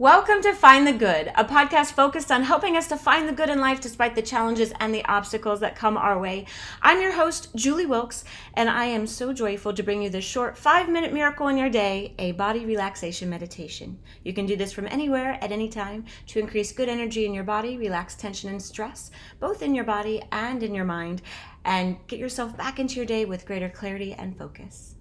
Welcome to Find the Good, a podcast focused on helping us to find the good in life despite the challenges and the obstacles that come our way. I'm your host, Julie Wilkes, and I am so joyful to bring you this short five minute miracle in your day a body relaxation meditation. You can do this from anywhere at any time to increase good energy in your body, relax tension and stress, both in your body and in your mind, and get yourself back into your day with greater clarity and focus.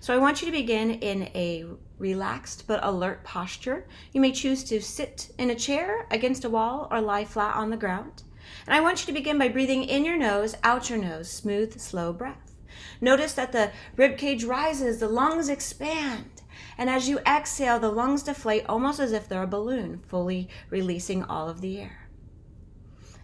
So I want you to begin in a relaxed but alert posture. You may choose to sit in a chair against a wall or lie flat on the ground. And I want you to begin by breathing in your nose, out your nose, smooth, slow breath. Notice that the rib cage rises, the lungs expand. And as you exhale, the lungs deflate almost as if they're a balloon, fully releasing all of the air.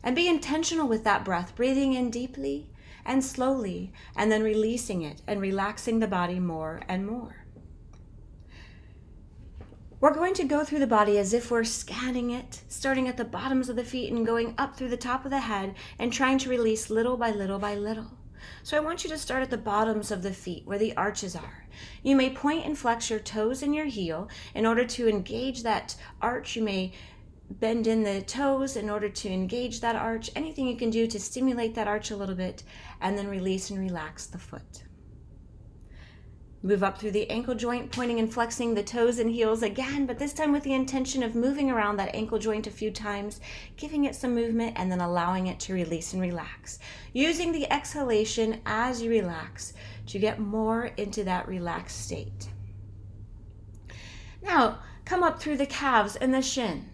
And be intentional with that breath, breathing in deeply and slowly, and then releasing it and relaxing the body more and more. We're going to go through the body as if we're scanning it, starting at the bottoms of the feet and going up through the top of the head and trying to release little by little by little. So I want you to start at the bottoms of the feet where the arches are. You may point and flex your toes and your heel in order to engage that arch. You may bend in the toes in order to engage that arch. Anything you can do to stimulate that arch a little bit, and then release and relax the foot. Move up through the ankle joint, pointing and flexing the toes and heels again, but this time with the intention of moving around that ankle joint a few times, giving it some movement, and then allowing it to release and relax. Using the exhalation as you relax to get more into that relaxed state. Now, come up through the calves and the shin.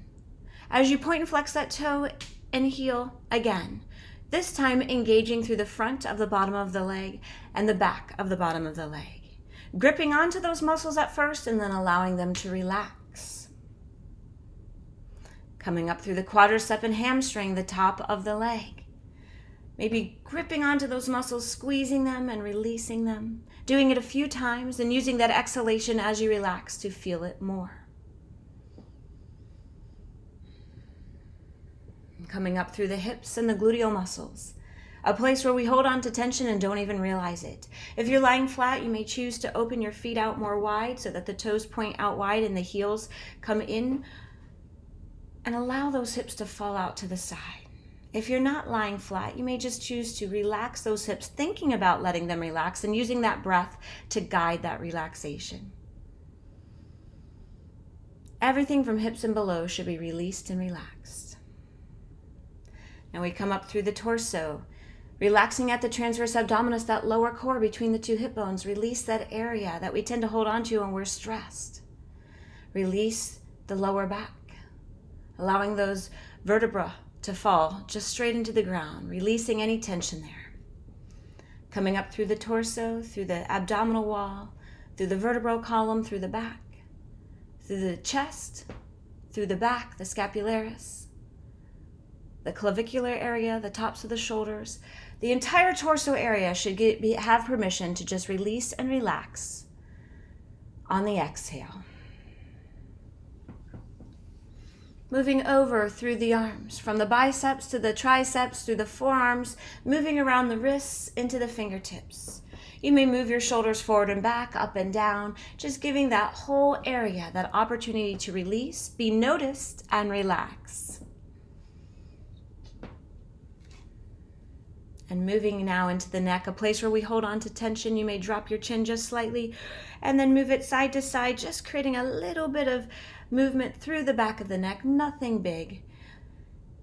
As you point and flex that toe and heel again, this time engaging through the front of the bottom of the leg and the back of the bottom of the leg. Gripping onto those muscles at first and then allowing them to relax. Coming up through the quadricep and hamstring, the top of the leg. Maybe gripping onto those muscles, squeezing them and releasing them. Doing it a few times and using that exhalation as you relax to feel it more. Coming up through the hips and the gluteal muscles, a place where we hold on to tension and don't even realize it. If you're lying flat, you may choose to open your feet out more wide so that the toes point out wide and the heels come in, and allow those hips to fall out to the side. If you're not lying flat, you may just choose to relax those hips, thinking about letting them relax and using that breath to guide that relaxation. Everything from hips and below should be released and relaxed. Now we come up through the torso, relaxing at the transverse abdominis, that lower core between the two hip bones. Release that area that we tend to hold onto when we're stressed. Release the lower back, allowing those vertebrae to fall just straight into the ground, releasing any tension there. Coming up through the torso, through the abdominal wall, through the vertebral column, through the back, through the chest, through the back, the scapularis, the clavicular area, the tops of the shoulders, the entire torso area should get, be, have permission to just release and relax on the exhale. Moving over through the arms, from the biceps to the triceps, through the forearms, moving around the wrists into the fingertips. You may move your shoulders forward and back, up and down, just giving that whole area that opportunity to release, be noticed, and relax. And moving now into the neck, a place where we hold on to tension. You may drop your chin just slightly and then move it side to side, just creating a little bit of movement through the back of the neck, nothing big.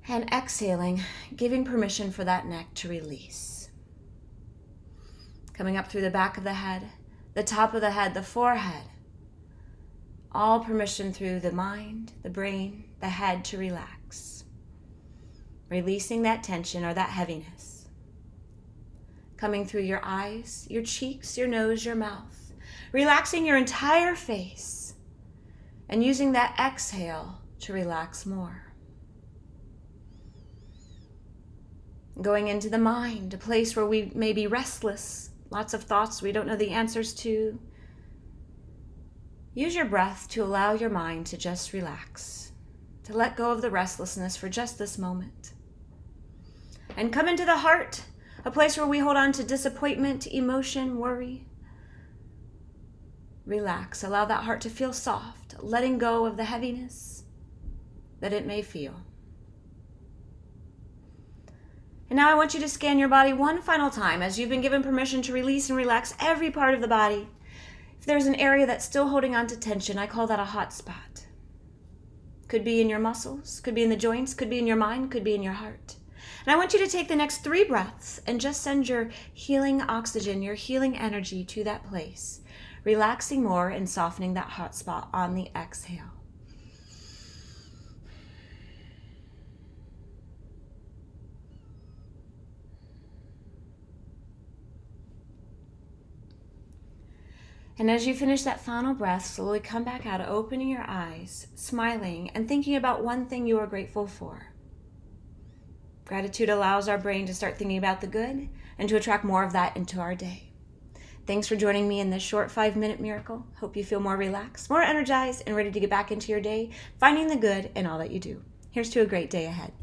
And exhaling, giving permission for that neck to release. Coming up through the back of the head, the top of the head, the forehead. All permission through the mind, the brain, the head to relax. Releasing that tension or that heaviness coming through your eyes, your cheeks, your nose, your mouth, relaxing your entire face, and using that exhale to relax more. Going into the mind, a place where we may be restless, lots of thoughts we don't know the answers to. Use your breath to allow your mind to just relax, to let go of the restlessness for just this moment. And come into the heart a place where we hold on to disappointment, emotion, worry. Relax. Allow that heart to feel soft, letting go of the heaviness. that it may feel. And now I want you to scan your body one final time as you've been given permission to release and relax every part of the body. If there's an area that's still holding on to tension, I call that a hot spot. Could be in your muscles, could be in the joints, could be in your mind, could be in your heart. And I want you to take the next three breaths and just send your healing oxygen, your healing energy to that place, relaxing more and softening that hot spot on the exhale. And as you finish that final breath, slowly come back out, opening your eyes, smiling, and thinking about one thing you are grateful for. Gratitude allows our brain to start thinking about the good and to attract more of that into our day. Thanks for joining me in this short five minute miracle. Hope you feel more relaxed, more energized, and ready to get back into your day, finding the good in all that you do. Here's to a great day ahead.